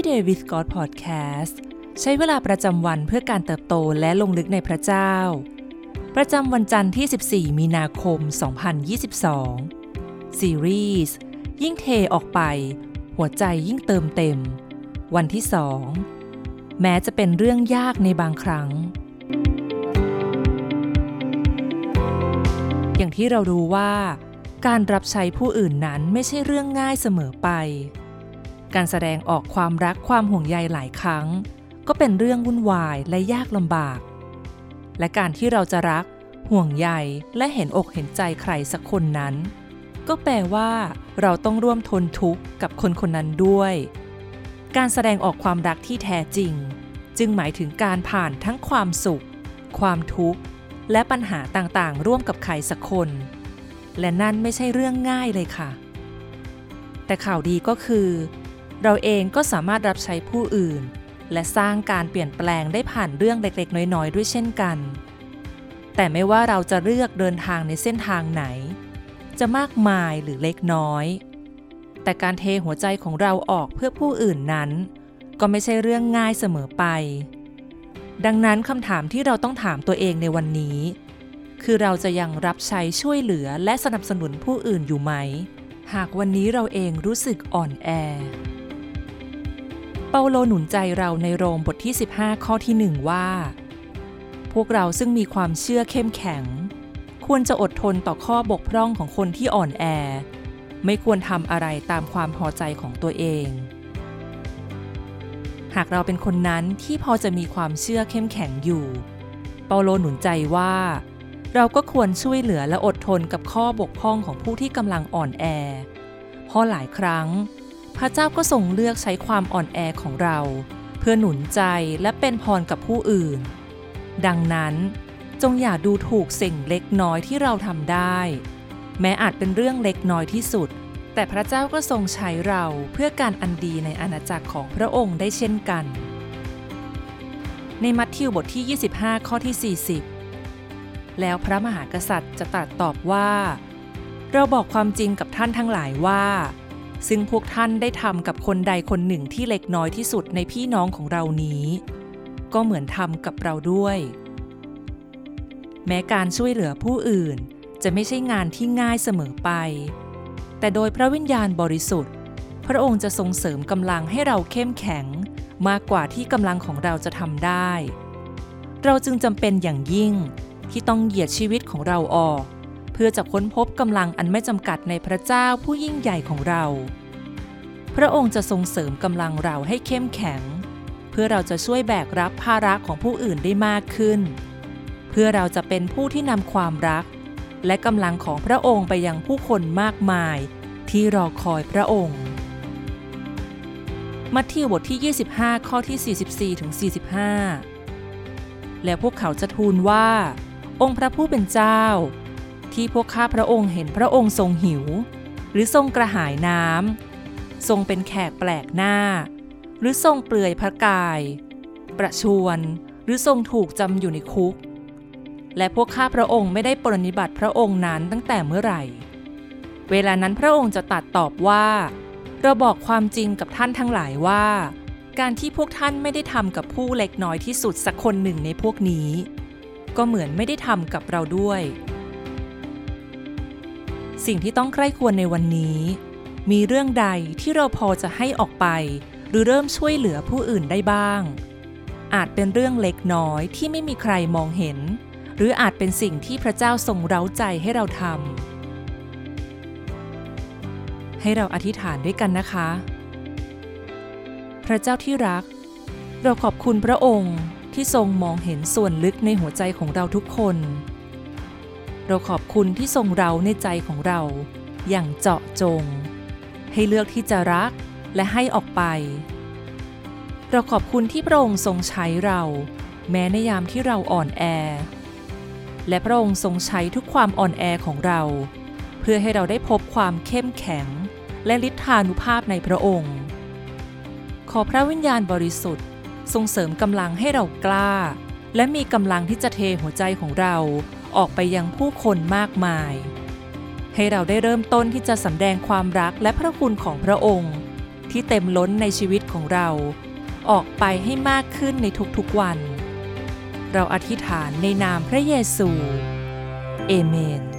Everyday with God Podcast ใช้เวลาประจำวันเพื่อการเติบโตและลงลึกในพระเจ้า ประจำวันจันทร์ที่ 14 มีนาคม 2022 ซีรีส์ยิ่งเทออกไป หัวใจยิ่งเติมเต็ม วันที่2แม้จะเป็นเรื่องยากในบางครั้ง อย่างที่เรารู้ว่า การรับใช้ผู้อื่นนั้นไม่ใช่เรื่องง่ายเสมอไป การแสดงออกความรักความห่วงใยหลายครั้ง ก็เป็นเรื่องวุ่นวายและยากลำบาก และการที่เราจะรัก ห่วงใยและเห็นอกเห็นใจใครสักคนนั้น ก็แปลว่าเราต้องร่วมทนทุกข์กับคนคนนั้นด้วย การแสดงออกความรักที่แท้จริง จึงหมายถึงการผ่านทั้งความสุข ความทุกข์ และปัญหาต่างๆ ร่วมกับใครสักคน และนั่นไม่ใช่เรื่องง่ายเลยค่ะ แต่ข่าวดีก็คือ เราเองก็สามารถรับใช้ผู้อื่น และสร้างการเปลี่ยนแปลงได้ผ่านเรื่องเล็กๆ น้อยๆ ด้วยเช่นกัน แต่ไม่ว่าเราจะเลือกเดินทางในเส้นทางไหน จะมากมายหรือเล็กน้อย แต่การเทหัวใจของเราออกเพื่อผู้อื่นนั้น ก็ไม่ใช่เรื่องง่ายเสมอไป ดังนั้นคำถามที่เราต้องถามตัวเองในวันนี้ คือเราจะยังรับใช้ช่วยเหลือและสนับสนุนผู้อื่นอยู่ไหมหากวันนี้เราเองรู้สึกอ่อนแอ เปาโลหนุนใจเราในโรมบทที่ 15 ข้อที่1ว่า พวกเราซึ่งมีความเชื่อเข้มแข็ง ควรจะอดทนต่อข้อบกพร่องของคนที่อ่อนแอ ไม่ควรทำอะไรตามความพอใจของตัวเอง หากเราเป็นคนนั้นที่พอจะมีความเชื่อเข้มแข็งอยู่ เปาโลหนุนใจว่า เราก็ควรช่วยเหลือและอดทนกับข้อบกพร่องของผู้ที่กำลังอ่อนแอ เพราะหลายครั้ง พระเจ้าก็ทรงเลือกใช้ความอ่อนแอของเรา เพื่อหนุนใจและเป็นพรกับผู้อื่น ดังนั้นจงอย่าดูถูกสิ่งเล็กน้อยที่เราทำได้ แม้อาจเป็นเรื่องเล็กน้อยที่สุด แต่พระเจ้าก็ทรงใช้เราเพื่อการอันดีในอาณาจักรของพระองค์ได้เช่นกัน ในมัทธิวบทที่ 25 ข้อที่ 40 แล้วพระมหากษัตริย์จะตรัสตอบว่า เราบอกความจริงกับท่านทั้งหลายว่า ซึ่งพวกท่านได้ทำกับคนใดคนหนึ่งที่เล็กน้อยที่สุดในพี่น้องของเรานี้ ก็เหมือนทำกับเราด้วย แม้การช่วยเหลือผู้อื่นจะไม่ใช่งานที่ง่ายเสมอไป แต่โดยพระวิญญาณบริสุทธิ์ พระองค์จะทรงเสริมกำลังให้เราเข้มแข็ง มากกว่าที่กำลังของเราจะทำได้ เราจึงจำเป็นอย่างยิ่งที่ต้องเหยียดชีวิตของเราออก พื่อจะค้นพบกำลังอันไม่จำกัดในพระเจ้าผู้ยิ่งใหญ่ของเรา พระองค์จะทรงเสริมกำลังเราให้เข้มแข็ง เพื่อเราจะช่วยแบกรับภาระของผู้อื่นได้มากขึ้น เพื่อเราจะเป็นผู้ที่นำความรัก และกำลังของพระองค์ไปยังผู้คนมากมาย ที่รอคอยพระองค์มัทธิวบทที่ 25 ข้อที่ 44ถึง45 และพวกเขาจะทูลว่า องค์พระผู้เป็นเจ้า ที่พวกข้าพระองค์เห็นพระองค์ทรงหิว หรือทรงกระหายน้ำทรงเป็นแขกแปลกหน้า หรือทรงเปลือยพระกาย ประชวนหรือทรงถูกจำอยู่ในคุก และพวกข้าพระองค์ไม่ได้ปรนิบัติพระองค์นั้นตั้งแต่เมื่อไหร่ เวลานั้นพระองค์จะตัดตอบว่าเราบอกความจริงกับท่านทั้งหลายว่า การที่พวกท่านไม่ได้ทำกับผู้เล็กน้อยที่สุดสักคนหนึ่งในพวกนี้ ก็เหมือนไม่ได้ทำกับเราด้วย สิ่งที่ต้องใคร่ควรในวันนี้ มีเรื่องใดที่เราพอจะให้ออกไป หรือเริ่มช่วยเหลือผู้อื่นได้บ้าง อาจเป็นเรื่องเล็กน้อยที่ไม่มีใครมองเห็น หรืออาจเป็นสิ่งที่พระเจ้าทรงเร้าใจให้เราทำให้เราอธิษฐานด้วยกันนะคะ พระเจ้าที่รัก เราขอบคุณพระองค์ที่ทรงมองเห็นส่วนลึกในหัวใจของเราทุกคน เราขอบคุณที่ทรงเราในใจของเรา อย่างเจาะจง ให้เลือกที่จะรักและให้ออกไป เราขอบคุณที่พระองค์ทรงใช้เรา แม้ในยามที่เราอ่อนแอ และพระองค์ทรงใช้ทุกความอ่อนแอของเรา เพื่อให้เราได้พบความเข้มแข็ง และฤทธานุภาพในพระองค์ ขอพระวิญญาณบริสุทธิ์ ทรงเสริมกำลังให้เรากล้า และมีกำลังที่จะเทหัวใจของเรา ออกไปยังผู้คนมากมาย ให้เราได้เริ่มต้นที่จะสำแดงความรักและพระคุณของพระองค์ ที่เต็มล้นในชีวิตของเรา ออกไปให้มากขึ้นในทุกๆวัน เราอธิษฐานในนามพระเยซู เอเมน